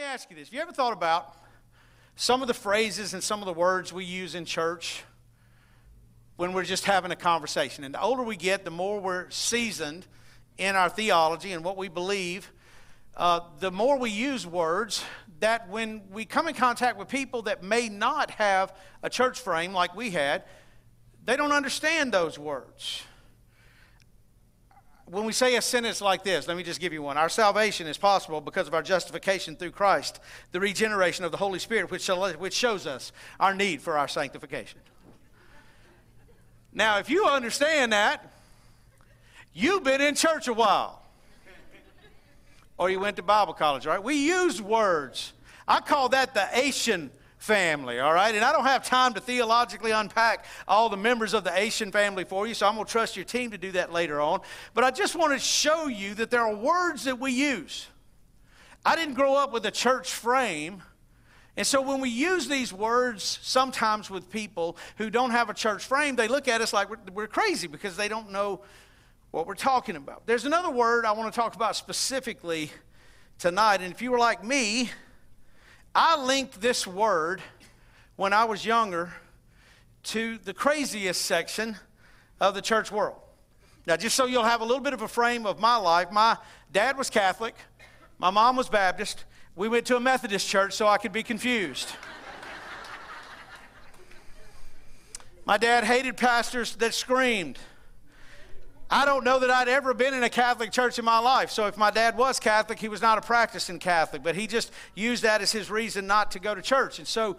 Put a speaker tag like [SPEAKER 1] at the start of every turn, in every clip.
[SPEAKER 1] me ask you this. Have you ever thought about some of the phrases and some of the words we use in church when we're just having a conversation? And the older we get, the more we're seasoned in our theology and what we believe, uh, the more we use words that when we come in contact with people that may not have a church frame like we had, they don't understand those words when we say a sentence like this, let me just give you one. Our salvation is possible because of our justification through Christ, the regeneration of the Holy Spirit, which, which shows us our need for our sanctification. Now, if you understand that, you've been in church a while. Or you went to Bible college, right? We use words. I call that the ation family, all right? And I don't have time to theologically unpack all the members of the ation family for you, so I'm going to trust your team to do that later on. But I just want to show you that there are words that we use. I didn't grow up with a church frame. And so when we use these words sometimes with people who don't have a church frame, they look at us like we're, we're crazy because they don't know what we're talking about. There's another word I want to talk about specifically tonight. And if you were like me, I linked this word when I was younger to the craziest section of the church world. Now, just so you'll have a little bit of a frame of my life, my dad was Catholic, my mom was Baptist. We went to a Methodist church so I could be confused. my dad hated pastors that screamed. I don't know that I'd ever been in a Catholic church in my life. So if my dad was Catholic, he was not a practicing Catholic, but he just used that as his reason not to go to church. And so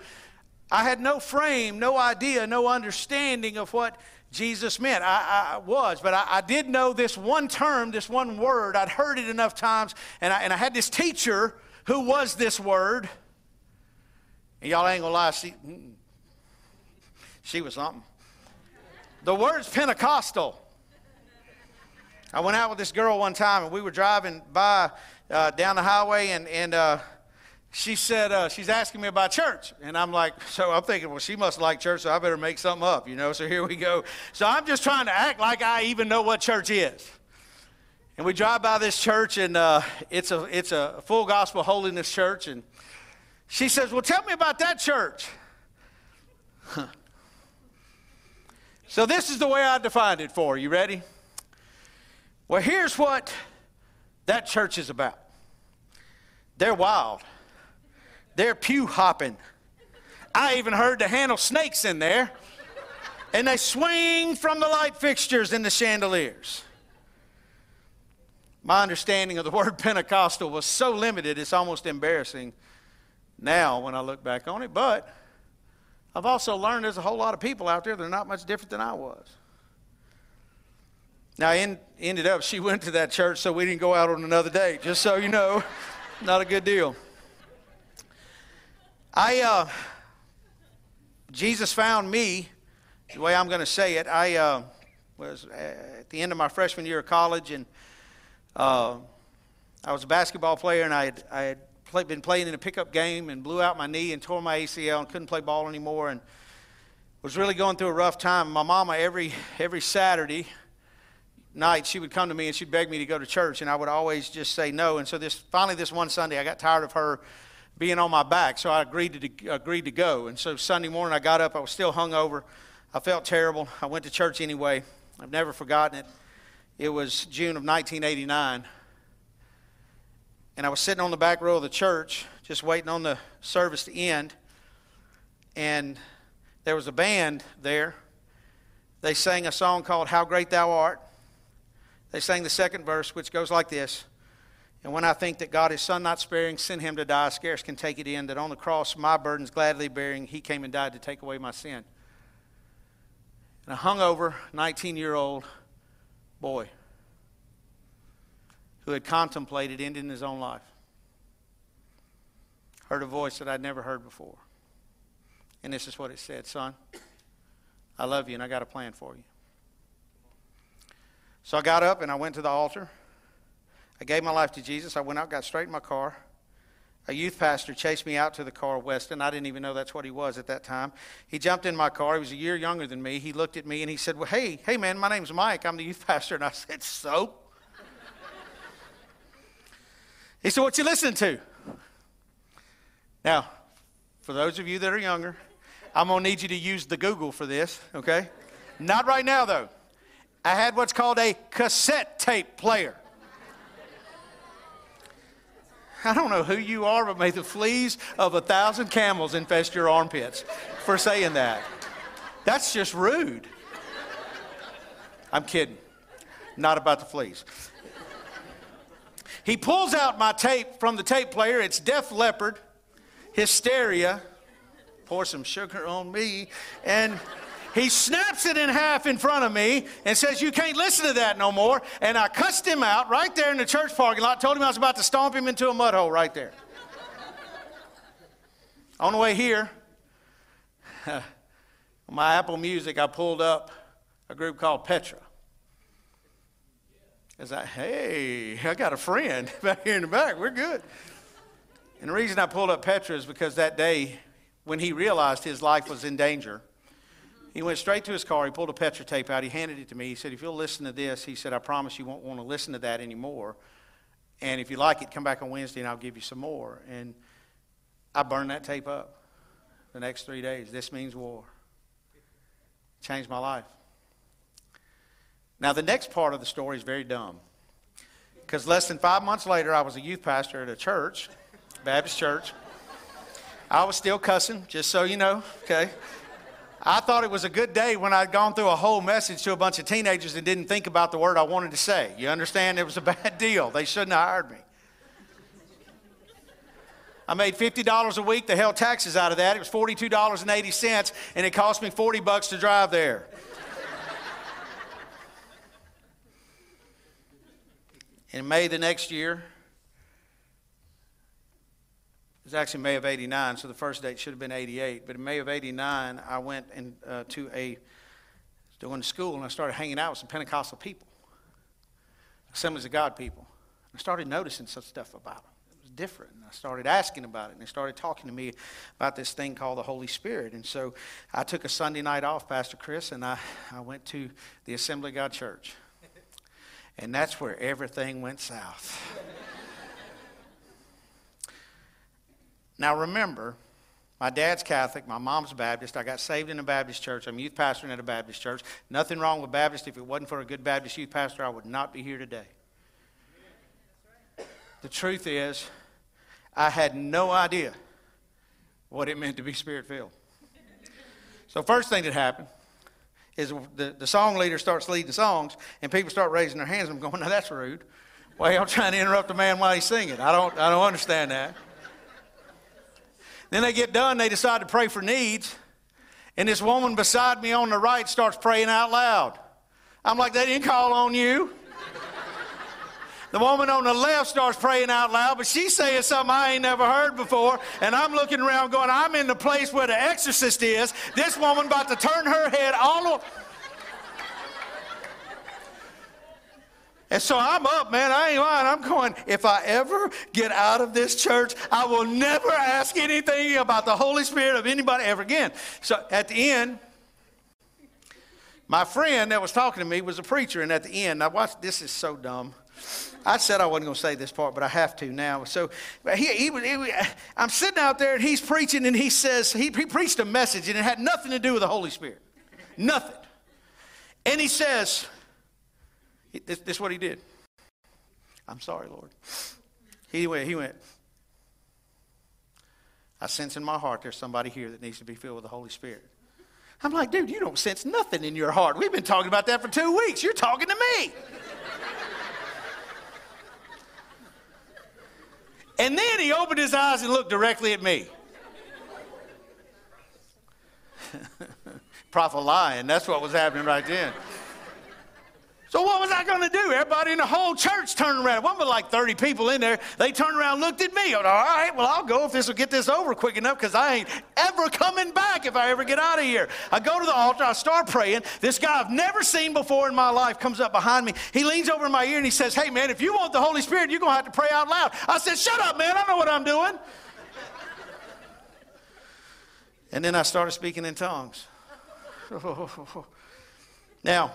[SPEAKER 1] I had no frame, no idea, no understanding of what Jesus meant. I, I was, but I, I, did know this one term, this one word. I'd heard it enough times, and I, and I had this teacher who was this word. And y'all ain't gonna lie, she, mm, she was something. The word's Pentecostal. I went out with this girl one time, and we were driving by uh, down the highway, and, and uh, she said, uh, she's asking me about church. And I'm like, so I'm thinking, well, she must like church, so I better make something up, you know? So here we go. So I'm just trying to act like I even know what church is. And we drive by this church, and uh, it's, a, it's a full gospel holiness church. And she says, well, tell me about that church. so this is the way I defined it for you. Ready? Well, here's what that church is about they're wild, they're pew hopping. I even heard to handle snakes in there, and they swing from the light fixtures and the chandeliers. My understanding of the word Pentecostal was so limited, it's almost embarrassing now when I look back on it. But I've also learned there's a whole lot of people out there that are not much different than I was. Now, in, ended up, she went to that church, so we didn't go out on another date, just so you know. Not a good deal. I, uh, Jesus found me, the way I'm going to say it. I uh, was at the end of my freshman year of college, and uh, I was a basketball player, and I had, I had play, been playing in a pickup game and blew out my knee and tore my ACL and couldn't play ball anymore, and was really going through a rough time. My mama, every, every Saturday, night she would come to me and she'd beg me to go to church and i would always just say no. And so this finally this one sunday i got tired of her being on my back so i agreed to agreed to go. And so sunday morning i got up i was still hungover. I felt terrible. I went to church anyway. I've never forgotten it. It was june of 1989 and i was sitting on the back row of the church just waiting on the service to end. And there was a band there. They sang a song called how great thou art they sang the second verse, which goes like this And when I think that God, his son not sparing, sent him to die, I scarce can take it in that on the cross, my burdens gladly bearing, he came and died to take away my sin. And a hungover 19 year old boy who had contemplated ending his own life heard a voice that I'd never heard before. And this is what it said Son, I love you and I got a plan for you. So I got up and I went to the altar. I gave my life to Jesus. I went out, got straight in my car. A youth pastor chased me out to the car, Weston. I didn't even know that's what he was at that time. He jumped in my car. He was a year younger than me. He looked at me and he said, Well, hey, hey, man, my name's Mike. I'm the youth pastor. And I said, So? he said, What you listening to? Now, for those of you that are younger, I'm going to need you to use the Google for this, okay? Not right now, though. I had what's called a cassette tape player. I don't know who you are, but may the fleas of a thousand camels infest your armpits for saying that. That's just rude. I'm kidding. Not about the fleas. He pulls out my tape from the tape player. It's Def Leppard, Hysteria. Pour some sugar on me. And he snaps it in half in front of me and says, You can't listen to that no more. And I cussed him out right there in the church parking lot, told him I was about to stomp him into a mud hole right there. On the way here, my Apple Music, I pulled up a group called Petra. I, hey, I got a friend back here in the back. We're good. And the reason I pulled up Petra is because that day, when he realized his life was in danger, he went straight to his car. He pulled a Petra tape out. He handed it to me. He said, If you'll listen to this, he said, I promise you won't want to listen to that anymore. And if you like it, come back on Wednesday and I'll give you some more. And I burned that tape up the next three days. This means war. Changed my life. Now, the next part of the story is very dumb. Because less than five months later, I was a youth pastor at a church, Baptist church. I was still cussing, just so you know, okay? I thought it was a good day when I'd gone through a whole message to a bunch of teenagers and didn't think about the word I wanted to say. You understand? It was a bad deal. They shouldn't have hired me. I made $50 a week. They held taxes out of that. It was $42.80, and it cost me 40 bucks to drive there. In May the next year, was actually May of 89, so the first date should have been 88. But in May of 89, I went in, uh, to a, doing school, and I started hanging out with some Pentecostal people, Assemblies of God people. I started noticing some stuff about them. It was different. And I started asking about it, and they started talking to me about this thing called the Holy Spirit. And so I took a Sunday night off, Pastor Chris, and I, I went to the Assembly of God Church. And that's where everything went south. Now remember, my dad's Catholic, my mom's Baptist. I got saved in a Baptist church. I'm youth pastor at a Baptist church. Nothing wrong with Baptist. If it wasn't for a good Baptist youth pastor, I would not be here today. The truth is, I had no idea what it meant to be spirit filled. So, first thing that happened is the, the song leader starts leading songs, and people start raising their hands. I'm going, now that's rude. Why y'all trying to interrupt a man while he's singing? I don't, I don't understand that. Then they get done, they decide to pray for needs. And this woman beside me on the right starts praying out loud. I'm like, they didn't call on you. The woman on the left starts praying out loud, but she's saying something I ain't never heard before. And I'm looking around going, I'm in the place where the exorcist is. This woman about to turn her head all over. And so I'm up, man. I ain't lying. I'm going, if I ever get out of this church, I will never ask anything about the Holy Spirit of anybody ever again. So at the end, my friend that was talking to me was a preacher. And at the end, I watched, this is so dumb. I said I wasn't going to say this part, but I have to now. So he, he, he, I'm sitting out there and he's preaching and he says, he, he preached a message and it had nothing to do with the Holy Spirit. Nothing. And he says, this, this is what he did. I'm sorry, Lord. He went, he went, I sense in my heart there's somebody here that needs to be filled with the Holy Spirit. I'm like, dude, you don't sense nothing in your heart. We've been talking about that for two weeks. You're talking to me. and then he opened his eyes and looked directly at me. Prophet lying. That's what was happening right then. So what was I going to do? Everybody in the whole church turned around. Wasn't but like 30 people in there. They turned around looked at me. All right, well, I'll go if this will get this over quick enough because I ain't ever coming back if I ever get out of here. I go to the altar. I start praying. This guy I've never seen before in my life comes up behind me. He leans over in my ear and he says, hey, man, if you want the Holy Spirit, you're going to have to pray out loud. I said, shut up, man. I know what I'm doing. and then I started speaking in tongues. now,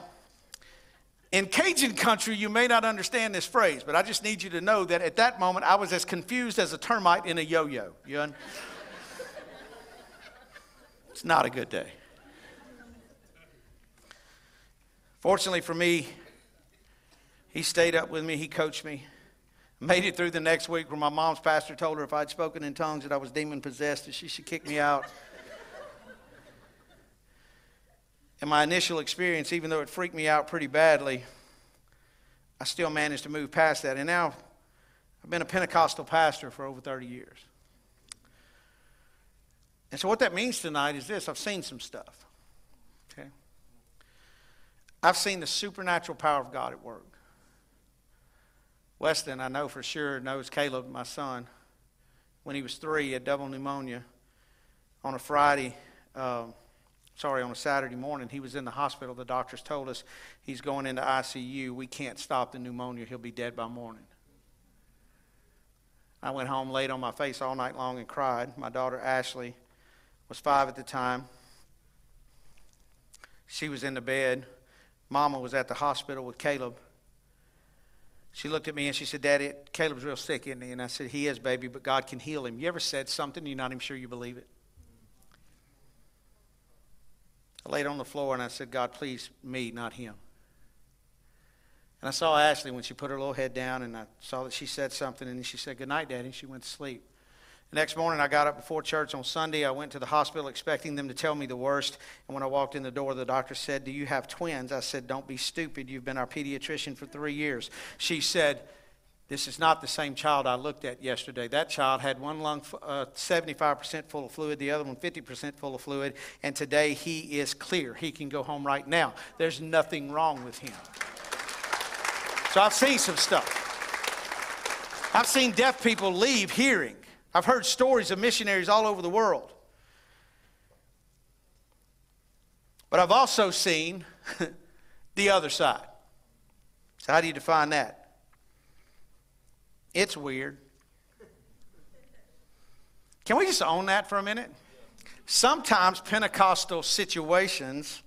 [SPEAKER 1] in Cajun country, you may not understand this phrase, but I just need you to know that at that moment I was as confused as a termite in a yo yo. You, It's not a good day. Fortunately for me, he stayed up with me, he coached me. Made it through the next week where my mom's pastor told her if I'd spoken in tongues that I was demon possessed, and she should kick me out. In my initial experience, even though it freaked me out pretty badly, I still managed to move past that. And now I've been a Pentecostal pastor for over 30 years. And so, what that means tonight is this I've seen some stuff. Okay? I've seen the supernatural power of God at work. Weston, I know for sure, knows Caleb, my son. When he was three, had double pneumonia. On a Friday, um, sorry, on a Saturday morning, he was in the hospital. The doctors told us he's going into ICU. We can't stop the pneumonia. He'll be dead by morning. I went home, laid on my face all night long, and cried. My daughter Ashley was five at the time. She was in the bed. Mama was at the hospital with Caleb. She looked at me and she said, Daddy, Caleb's real sick, isn't he? And I said, He is, baby, but God can heal him. You ever said something you're not even sure you believe it? I laid on the floor and I said, God, please, me, not him. And I saw Ashley when she put her little head down and I saw that she said something and she said, Good night, Daddy. And she went to sleep. The next morning, I got up before church on Sunday. I went to the hospital expecting them to tell me the worst. And when I walked in the door, the doctor said, Do you have twins? I said, Don't be stupid. You've been our pediatrician for three years. She said, This is not the same child I looked at yesterday. That child had one lung uh, 75% full of fluid, the other one 50% full of fluid. And today, he is clear. He can go home right now. There's nothing wrong with him. So I've seen some stuff. I've seen deaf people leave hearing. I've heard stories of missionaries all over the world. But I've also seen the other side. So, how do you define that? It's weird. Can we just own that for a minute? Sometimes Pentecostal situations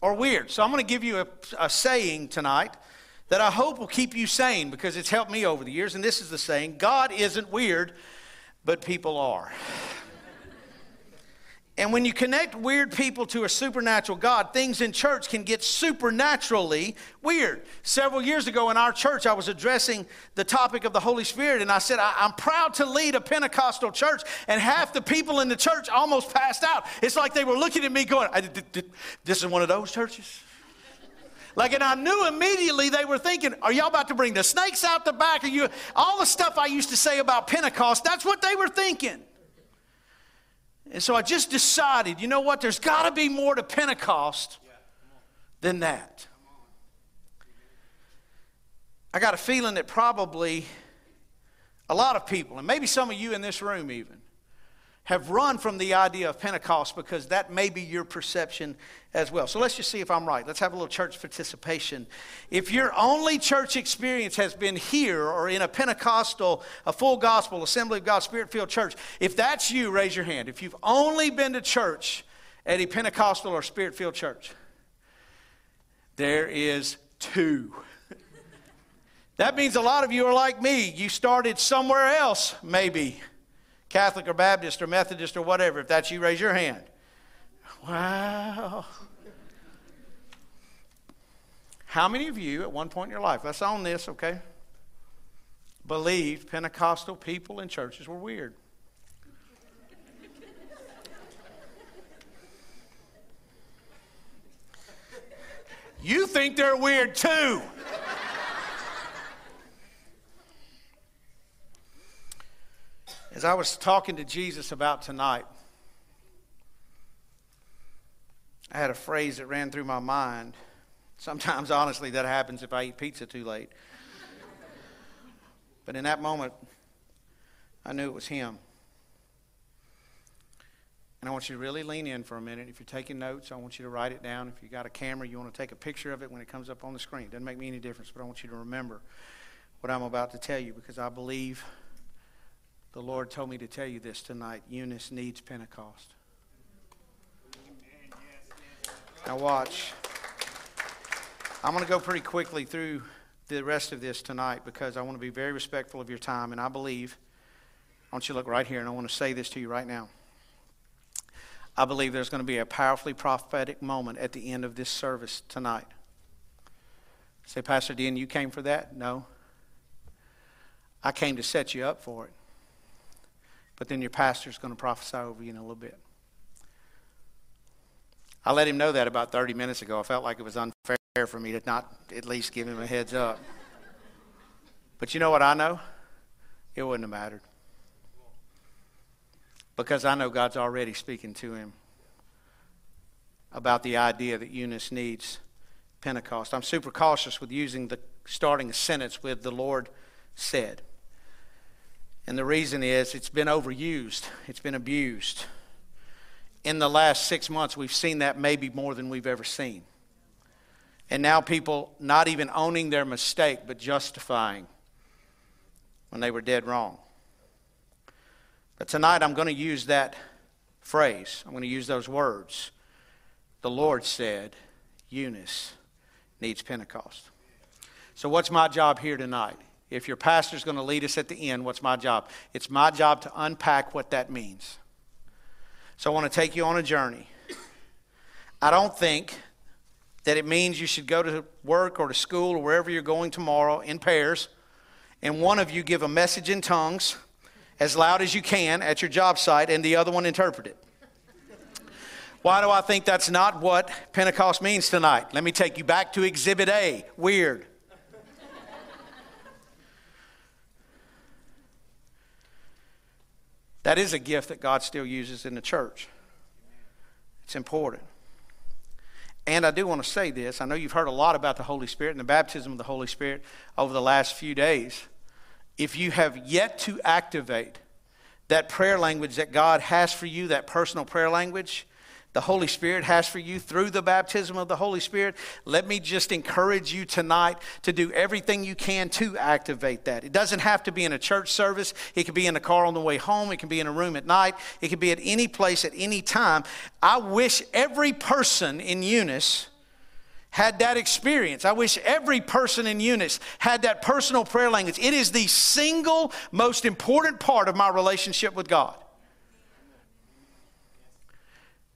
[SPEAKER 1] are weird. So, I'm going to give you a, a saying tonight that I hope will keep you sane because it's helped me over the years. And this is the saying God isn't weird, but people are. And when you connect weird people to a supernatural God, things in church can get supernaturally weird. Several years ago in our church, I was addressing the topic of the Holy Spirit, and I said, I'm proud to lead a Pentecostal church, and half the people in the church almost passed out. It's like they were looking at me going, This is one of those churches? Like, and I knew immediately they were thinking, Are y'all about to bring the snakes out the back? Are you all the stuff I used to say about Pentecost? That's what they were thinking. And so I just decided, you know what? There's got to be more to Pentecost than that. I got a feeling that probably a lot of people, and maybe some of you in this room even, have run from the idea of Pentecost because that may be your perception as well. So let's just see if I'm right. Let's have a little church participation. If your only church experience has been here or in a Pentecostal, a full gospel, assembly of God, spirit filled church, if that's you, raise your hand. If you've only been to church at a Pentecostal or spirit filled church, there is two. that means a lot of you are like me. You started somewhere else, maybe. Catholic or Baptist or Methodist or whatever. If that's you, raise your hand. Wow. How many of you at one point in your life, let's own this, okay, believed Pentecostal people and churches were weird? You think they're weird too. As I was talking to Jesus about tonight, I had a phrase that ran through my mind. Sometimes, honestly, that happens if I eat pizza too late. But in that moment, I knew it was Him. And I want you to really lean in for a minute. If you're taking notes, I want you to write it down. If you got a camera, you want to take a picture of it when it comes up on the screen. It doesn't make me any difference, but I want you to remember what I'm about to tell you because I believe the Lord told me to tell you this tonight. Eunice needs Pentecost. Now, watch. I'm going to go pretty quickly through the rest of this tonight because I want to be very respectful of your time. And I believe, I want you to look right here, and I want to say this to you right now. I believe there's going to be a powerfully prophetic moment at the end of this service tonight. Say, Pastor Dean, you came for that? No. I came to set you up for it. But then your pastor's going to prophesy over you in a little bit. I let him know that about 30 minutes ago. I felt like it was unfair for me to not at least give him a heads up. But you know what I know? It wouldn't have mattered. Because I know God's already speaking to him about the idea that Eunice needs Pentecost. I'm super cautious with using the starting a sentence with the Lord said. And the reason is it's been overused, it's been abused. In the last six months, we've seen that maybe more than we've ever seen. And now people not even owning their mistake, but justifying when they were dead wrong. But tonight I'm going to use that phrase, I'm going to use those words. The Lord said, Eunice needs Pentecost. So, what's my job here tonight? If your pastor's going to lead us at the end, what's my job? It's my job to unpack what that means. So, I want to take you on a journey. I don't think that it means you should go to work or to school or wherever you're going tomorrow in pairs, and one of you give a message in tongues as loud as you can at your job site, and the other one interpret it. Why do I think that's not what Pentecost means tonight? Let me take you back to Exhibit A. Weird. That is a gift that God still uses in the church. It's important. And I do want to say this. I know you've heard a lot about the Holy Spirit and the baptism of the Holy Spirit over the last few days. If you have yet to activate that prayer language that God has for you, that personal prayer language, the Holy Spirit has for you through the baptism of the Holy Spirit, let me just encourage you tonight to do everything you can to activate that. It doesn't have to be in a church service, it can be in a car on the way home, it can be in a room at night, it can be at any place at any time. I wish every person in Eunice had that experience. I wish every person in Eunice had that personal prayer language. It is the single most important part of my relationship with God.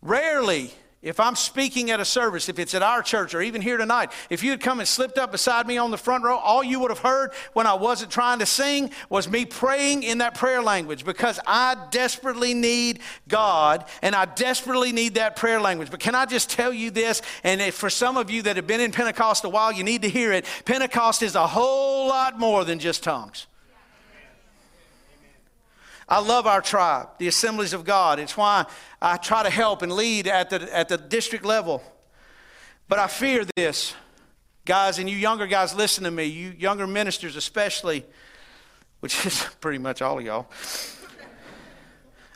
[SPEAKER 1] Rarely, if I'm speaking at a service, if it's at our church or even here tonight, if you had come and slipped up beside me on the front row, all you would have heard when I wasn't trying to sing was me praying in that prayer language because I desperately need God and I desperately need that prayer language. But can I just tell you this? And for some of you that have been in Pentecost a while, you need to hear it. Pentecost is a whole lot more than just tongues. I love our tribe, the assemblies of God. It's why I try to help and lead at the, at the district level. But I fear this, guys, and you younger guys, listen to me, you younger ministers especially, which is pretty much all of y'all.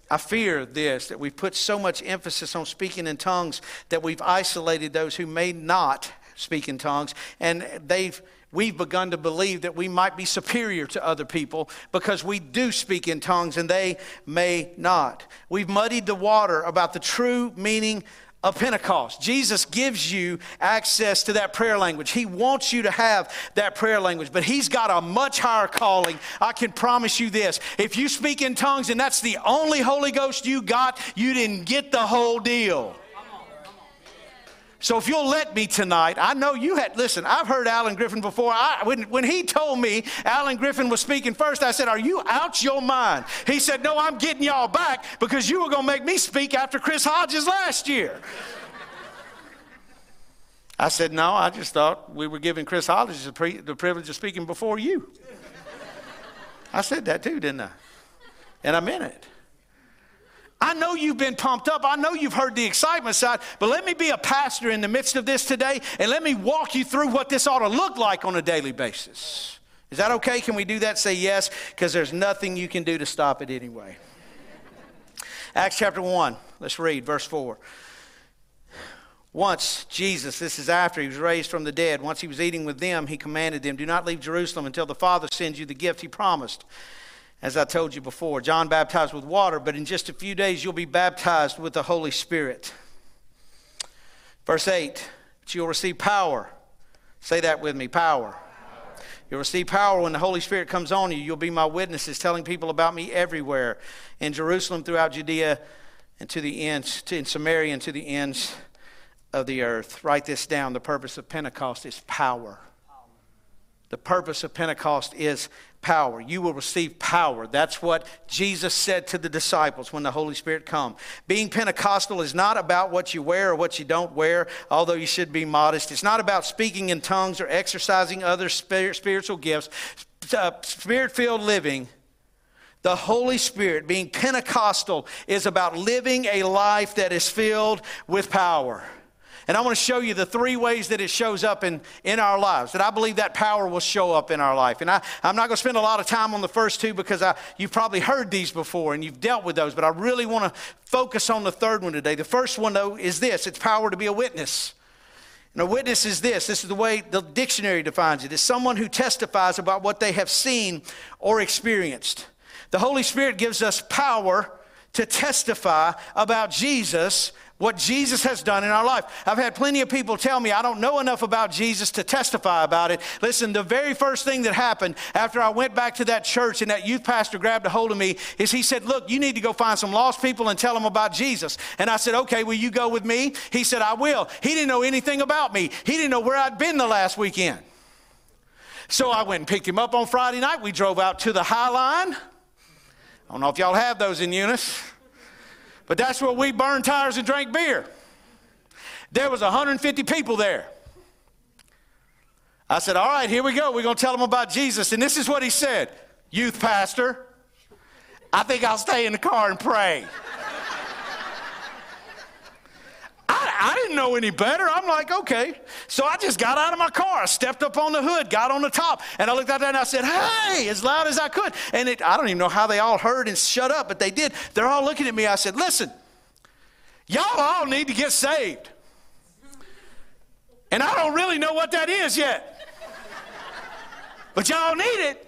[SPEAKER 1] I fear this that we've put so much emphasis on speaking in tongues that we've isolated those who may not speak in tongues, and they've we've begun to believe that we might be superior to other people because we do speak in tongues and they may not. We've muddied the water about the true meaning of Pentecost. Jesus gives you access to that prayer language. He wants you to have that prayer language, but He's got a much higher calling. I can promise you this. If you speak in tongues and that's the only Holy Ghost you got, you didn't get the whole deal. So if you'll let me tonight, I know you had, listen, I've heard Alan Griffin before. I, when, when he told me Alan Griffin was speaking first, I said, Are you out your mind? He said, No, I'm getting y'all back because you were going to make me speak after Chris Hodges last year. I said, No, I just thought we were giving Chris Hodges the, pre- the privilege of speaking before you. I said that too, didn't I? And I meant it. I know you've been pumped up. I know you've heard the excitement side, but let me be a pastor in the midst of this today and let me walk you through what this ought to look like on a daily basis. Is that okay? Can we do that? Say yes, because there's nothing you can do to stop it anyway. Acts chapter 1, let's read verse 4. Once Jesus, this is after he was raised from the dead, once he was eating with them, he commanded them, Do not leave Jerusalem until the Father sends you the gift he promised as I told you before. John baptized with water, but in just a few days you'll be baptized with the Holy Spirit. Verse 8, but you'll receive power. Say that with me power. power. You'll receive power when the Holy Spirit comes on you. You'll be my witnesses, telling people about me everywhere in Jerusalem, throughout Judea, and to the ends, to, in Samaria and to the ends of the earth. Write this down. The purpose of Pentecost is power. The purpose of Pentecost is power. You will receive power. That's what Jesus said to the disciples when the Holy Spirit come. Being Pentecostal is not about what you wear or what you don't wear, although you should be modest. It's not about speaking in tongues or exercising other spiritual gifts. Uh, Spirit-filled living the Holy Spirit, being Pentecostal, is about living a life that is filled with power. And I want to show you the three ways that it shows up in, in our lives, that I believe that power will show up in our life. And I, I'm not going to spend a lot of time on the first two because I, you've probably heard these before and you've dealt with those, but I really want to focus on the third one today. The first one, though, is this it's power to be a witness. And a witness is this this is the way the dictionary defines it it's someone who testifies about what they have seen or experienced. The Holy Spirit gives us power to testify about Jesus what Jesus has done in our life. I've had plenty of people tell me I don't know enough about Jesus to testify about it. Listen, the very first thing that happened after I went back to that church and that youth pastor grabbed a hold of me is he said, Look, you need to go find some lost people and tell them about Jesus. And I said, Okay, will you go with me? He said, I will. He didn't know anything about me, he didn't know where I'd been the last weekend. So I went and picked him up on Friday night. We drove out to the High Line. I don't know if y'all have those in Eunice. But that's where we burned tires and drank beer. There was 150 people there. I said, All right, here we go. We're going to tell them about Jesus. And this is what he said Youth pastor, I think I'll stay in the car and pray. I, didn't know any better. I'm like, okay. So I just got out of my car. I stepped up on the hood, got on the top, and I looked out there and I said, hey, as loud as I could. And it, I don't even know how they all heard and shut up, but they did. They're all looking at me. I said, listen, y'all all need to get saved. And I don't really know what that is yet. But y'all need it.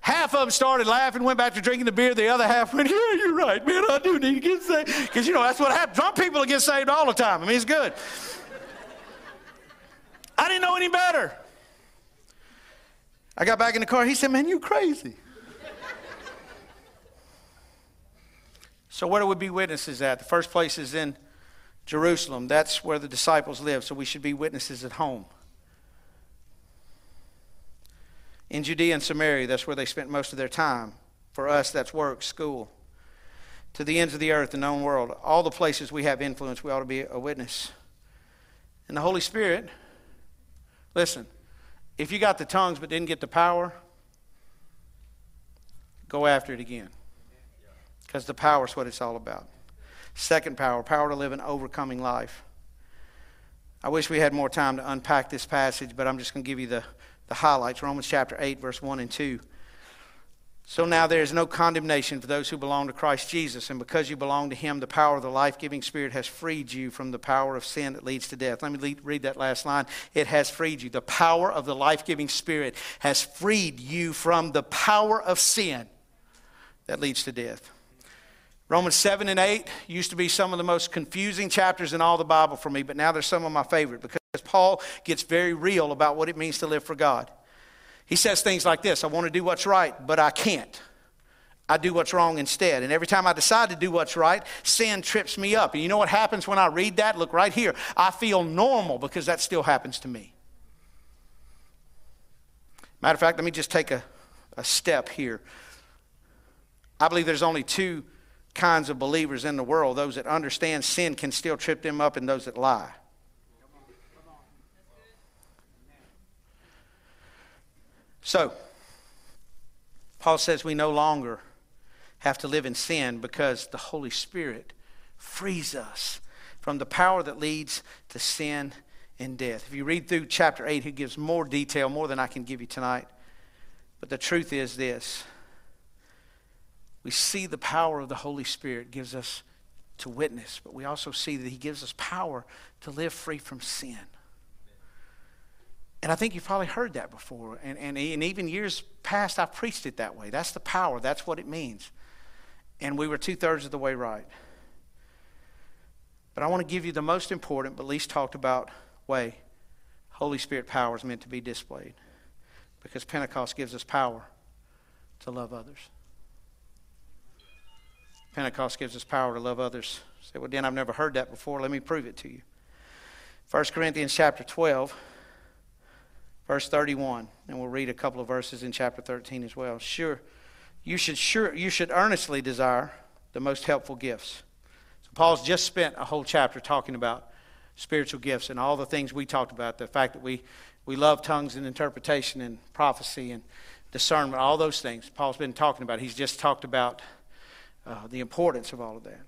[SPEAKER 1] Half of them started laughing, went back to drinking the beer. The other half went, Yeah, you're right, man. I do need to get saved. Because, you know, that's what happens. Drunk people get saved all the time. I mean, it's good. I didn't know any better. I got back in the car. He said, Man, you crazy. so, where do we be witnesses at? The first place is in Jerusalem. That's where the disciples live. So, we should be witnesses at home. In Judea and Samaria, that's where they spent most of their time. For us, that's work, school. To the ends of the earth, the known world, all the places we have influence, we ought to be a witness. And the Holy Spirit, listen, if you got the tongues but didn't get the power, go after it again. Because the power is what it's all about. Second power, power to live an overcoming life. I wish we had more time to unpack this passage, but I'm just going to give you the the highlights Romans chapter 8, verse 1 and 2. So now there is no condemnation for those who belong to Christ Jesus, and because you belong to Him, the power of the life giving Spirit has freed you from the power of sin that leads to death. Let me read that last line. It has freed you. The power of the life giving Spirit has freed you from the power of sin that leads to death. Romans 7 and 8 used to be some of the most confusing chapters in all the Bible for me, but now they're some of my favorite because Paul gets very real about what it means to live for God. He says things like this I want to do what's right, but I can't. I do what's wrong instead. And every time I decide to do what's right, sin trips me up. And you know what happens when I read that? Look right here. I feel normal because that still happens to me. Matter of fact, let me just take a, a step here. I believe there's only two kinds of believers in the world those that understand sin can still trip them up, and those that lie. So, Paul says we no longer have to live in sin because the Holy Spirit frees us from the power that leads to sin and death. If you read through chapter 8, he gives more detail, more than I can give you tonight. But the truth is this we see the power of the Holy Spirit gives us to witness, but we also see that he gives us power to live free from sin. And I think you've probably heard that before. And, and, and even years past, I've preached it that way. That's the power, that's what it means. And we were two thirds of the way right. But I want to give you the most important, but least talked about way Holy Spirit power is meant to be displayed. Because Pentecost gives us power to love others. Pentecost gives us power to love others. Say, well, Dan, I've never heard that before. Let me prove it to you. 1 Corinthians chapter 12, verse 31, and we'll read a couple of verses in chapter 13 as well. Sure, you should sure you should earnestly desire the most helpful gifts. So Paul's just spent a whole chapter talking about spiritual gifts and all the things we talked about, the fact that we we love tongues and interpretation and prophecy and discernment, all those things. Paul's been talking about. He's just talked about uh, the importance of all of that.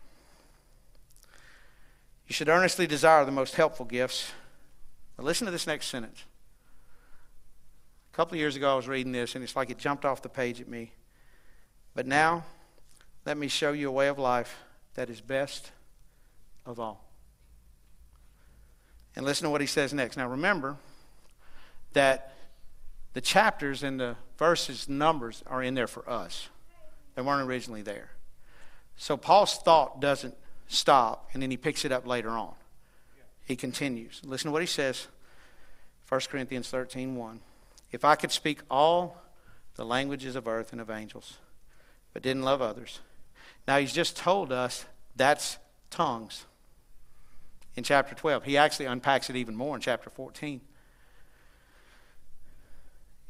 [SPEAKER 1] You should earnestly desire the most helpful gifts. But listen to this next sentence. A couple of years ago, I was reading this, and it's like it jumped off the page at me. But now, let me show you a way of life that is best of all. And listen to what he says next. Now, remember that the chapters and the verses, numbers are in there for us. They weren't originally there. So Paul's thought doesn't stop, and then he picks it up later on. He continues. Listen to what he says 1 Corinthians 13 1. If I could speak all the languages of earth and of angels, but didn't love others. Now, he's just told us that's tongues in chapter 12. He actually unpacks it even more in chapter 14.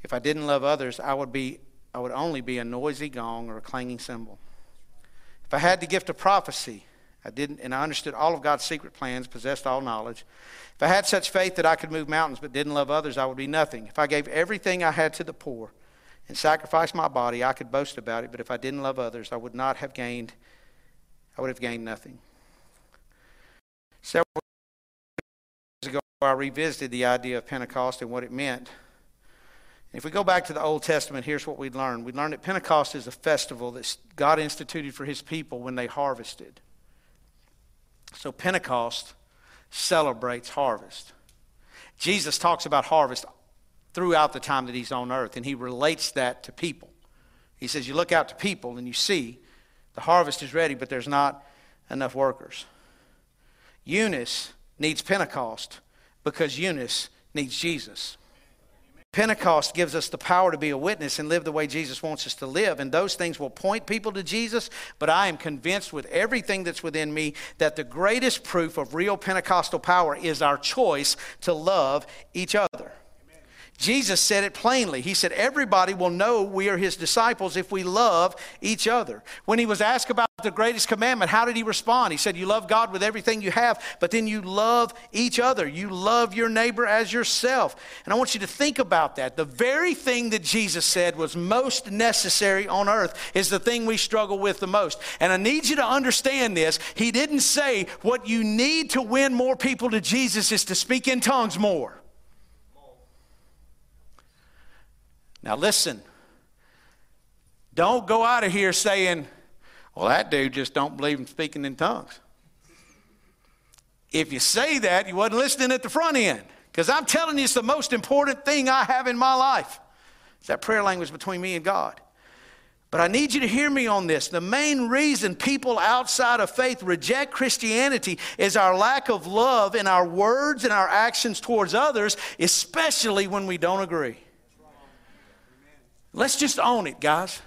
[SPEAKER 1] If I didn't love others, I would, be, I would only be a noisy gong or a clanging cymbal. If I had the gift of prophecy, I didn't, and I understood all of God's secret plans, possessed all knowledge. If I had such faith that I could move mountains but didn't love others, I would be nothing. If I gave everything I had to the poor and sacrificed my body, I could boast about it. But if I didn't love others, I would not have gained, I would have gained nothing. Several years ago, I revisited the idea of Pentecost and what it meant. If we go back to the Old Testament, here's what we learned. We learned that Pentecost is a festival that God instituted for his people when they harvested. So Pentecost celebrates harvest. Jesus talks about harvest throughout the time that he's on earth, and he relates that to people. He says, You look out to people and you see the harvest is ready, but there's not enough workers. Eunice needs Pentecost because Eunice needs Jesus. Pentecost gives us the power to be a witness and live the way Jesus wants us to live. And those things will point people to Jesus. But I am convinced with everything that's within me that the greatest proof of real Pentecostal power is our choice to love each other. Jesus said it plainly. He said, Everybody will know we are his disciples if we love each other. When he was asked about the greatest commandment, how did he respond? He said, You love God with everything you have, but then you love each other. You love your neighbor as yourself. And I want you to think about that. The very thing that Jesus said was most necessary on earth is the thing we struggle with the most. And I need you to understand this. He didn't say what you need to win more people to Jesus is to speak in tongues more. Now, listen. Don't go out of here saying, well, that dude just don't believe in speaking in tongues. If you say that, you wasn't listening at the front end. Because I'm telling you, it's the most important thing I have in my life. It's that prayer language between me and God. But I need you to hear me on this. The main reason people outside of faith reject Christianity is our lack of love in our words and our actions towards others, especially when we don't agree. Let's just own it, guys.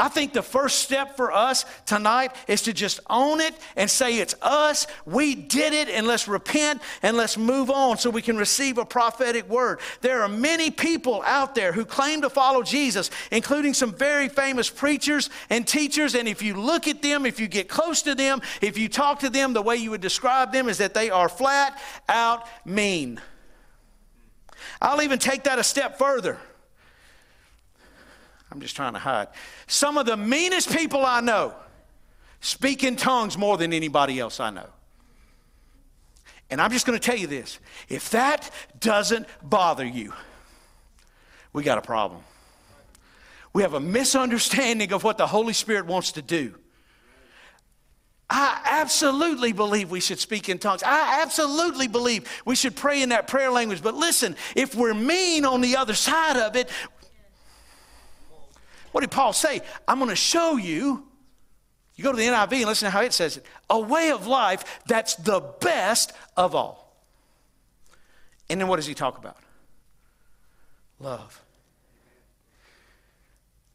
[SPEAKER 1] I think the first step for us tonight is to just own it and say it's us. We did it, and let's repent and let's move on so we can receive a prophetic word. There are many people out there who claim to follow Jesus, including some very famous preachers and teachers. And if you look at them, if you get close to them, if you talk to them, the way you would describe them is that they are flat out mean. I'll even take that a step further. I'm just trying to hide. Some of the meanest people I know speak in tongues more than anybody else I know. And I'm just going to tell you this if that doesn't bother you, we got a problem. We have a misunderstanding of what the Holy Spirit wants to do. I absolutely believe we should speak in tongues. I absolutely believe we should pray in that prayer language. But listen, if we're mean on the other side of it, what did Paul say? I'm going to show you. You go to the NIV and listen to how it says it a way of life that's the best of all. And then what does he talk about? Love.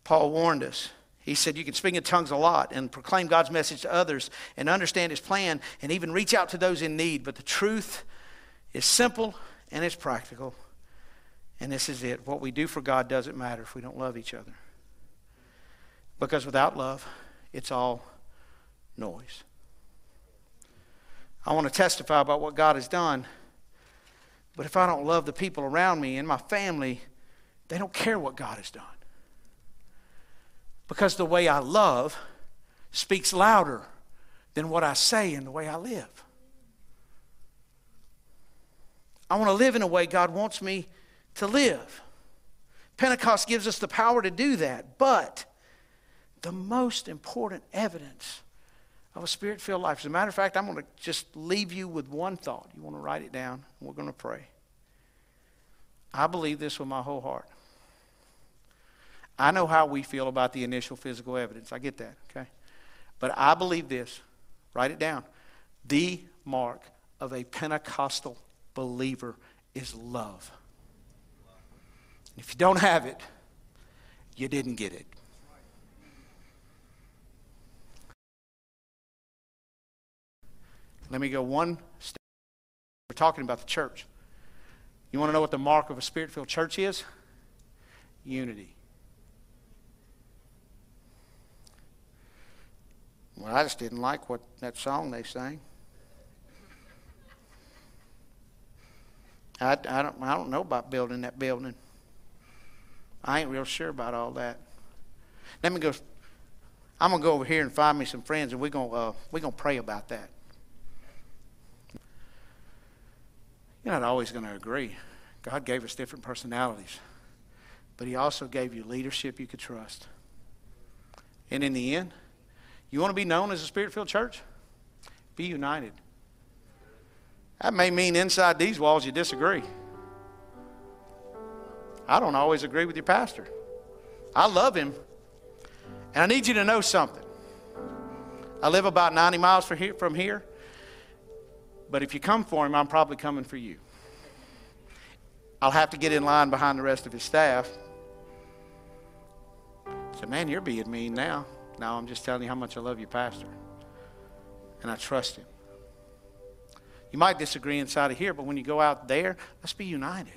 [SPEAKER 1] Paul warned us. He said you can speak in tongues a lot and proclaim God's message to others and understand His plan and even reach out to those in need. But the truth is simple and it's practical. And this is it. What we do for God doesn't matter if we don't love each other. Because without love, it's all noise. I want to testify about what God has done. But if I don't love the people around me and my family, they don't care what God has done. Because the way I love speaks louder than what I say and the way I live. I want to live in a way God wants me to live. Pentecost gives us the power to do that, but the most important evidence of a spirit filled life. As a matter of fact, I'm going to just leave you with one thought. You want to write it down? We're going to pray. I believe this with my whole heart. I know how we feel about the initial physical evidence. I get that, okay? But I believe this. Write it down. The mark of a Pentecostal believer is love. If you don't have it, you didn't get it. Let me go one step. We're talking about the church. You want to know what the mark of a spirit filled church is? Unity. Well, I just didn't like what that song they sang. I, I, don't, I don't know about building that building. I ain't real sure about all that. Let me go. I'm gonna go over here and find me some friends, and we're gonna uh, we're gonna pray about that. You're not always going to agree. God gave us different personalities, but He also gave you leadership you could trust. And in the end, you want to be known as a spirit filled church? Be united. That may mean inside these walls you disagree. I don't always agree with your pastor. I love him. And I need you to know something. I live about 90 miles from here. But if you come for him, I'm probably coming for you. I'll have to get in line behind the rest of his staff. So, man, you're being mean now. Now I'm just telling you how much I love you, Pastor. And I trust him. You might disagree inside of here, but when you go out there, let's be united.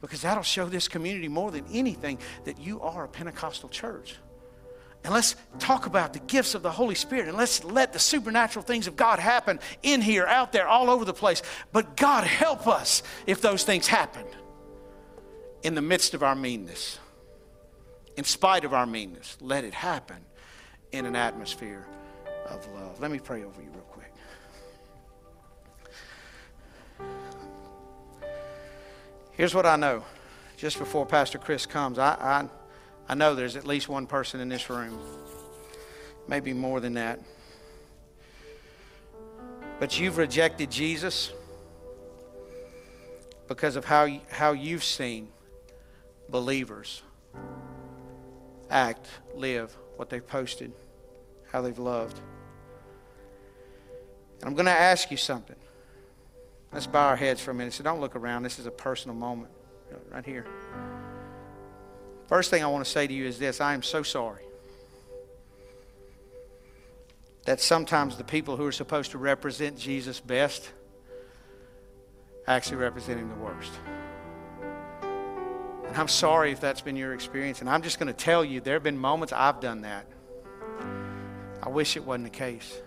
[SPEAKER 1] Because that'll show this community more than anything that you are a Pentecostal church. And let's talk about the gifts of the Holy Spirit and let's let the supernatural things of God happen in here, out there, all over the place. But God help us if those things happen in the midst of our meanness. In spite of our meanness, let it happen in an atmosphere of love. Let me pray over you real quick. Here's what I know just before Pastor Chris comes. I, I I know there's at least one person in this room, maybe more than that. But you've rejected Jesus because of how, how you've seen believers act, live, what they've posted, how they've loved. And I'm going to ask you something. Let's bow our heads for a minute. So don't look around. This is a personal moment right here. First thing I want to say to you is this I am so sorry that sometimes the people who are supposed to represent Jesus best actually represent him the worst. And I'm sorry if that's been your experience. And I'm just going to tell you there have been moments I've done that. I wish it wasn't the case.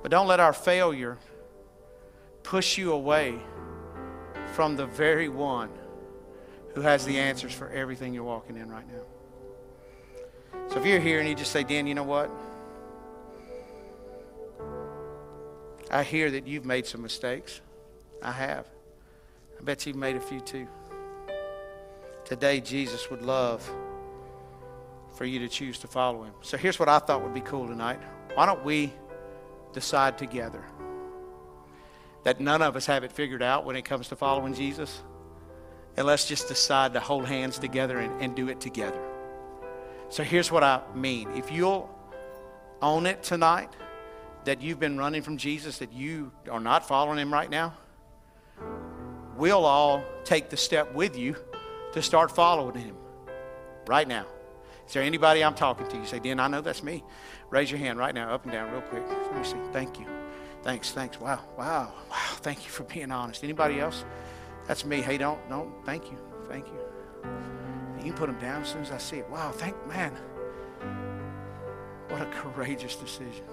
[SPEAKER 1] But don't let our failure push you away from the very one who has the answers for everything you're walking in right now. So if you're here and you just say, Dan, you know what? I hear that you've made some mistakes. I have. I bet you've made a few too. Today, Jesus would love for you to choose to follow him. So here's what I thought would be cool tonight. Why don't we decide together that none of us have it figured out when it comes to following Jesus? And let's just decide to hold hands together and, and do it together. So here's what I mean. If you'll own it tonight that you've been running from Jesus, that you are not following him right now, we'll all take the step with you to start following him right now. Is there anybody I'm talking to? You say, Dan, I know that's me. Raise your hand right now, up and down, real quick. Let me see. Thank you. Thanks, thanks. Wow, wow, wow. Thank you for being honest. Anybody else? That's me. Hey, don't, don't. Thank you. Thank you. You can put them down as soon as I see it. Wow, thank man. What a courageous decision.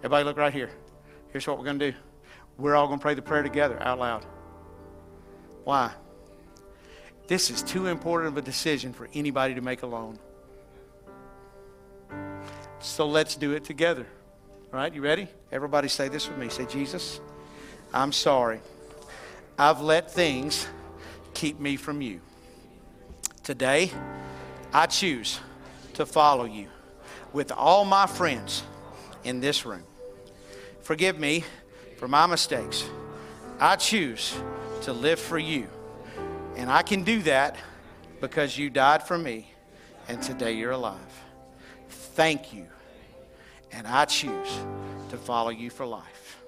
[SPEAKER 1] Everybody, look right here. Here's what we're going to do. We're all going to pray the prayer together out loud. Why? This is too important of a decision for anybody to make alone. So let's do it together. All right, you ready? Everybody say this with me. Say, Jesus, I'm sorry. I've let things keep me from you. Today, I choose to follow you with all my friends in this room. Forgive me for my mistakes. I choose to live for you. And I can do that because you died for me and today you're alive. Thank you. And I choose to follow you for life.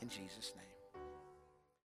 [SPEAKER 1] In Jesus'.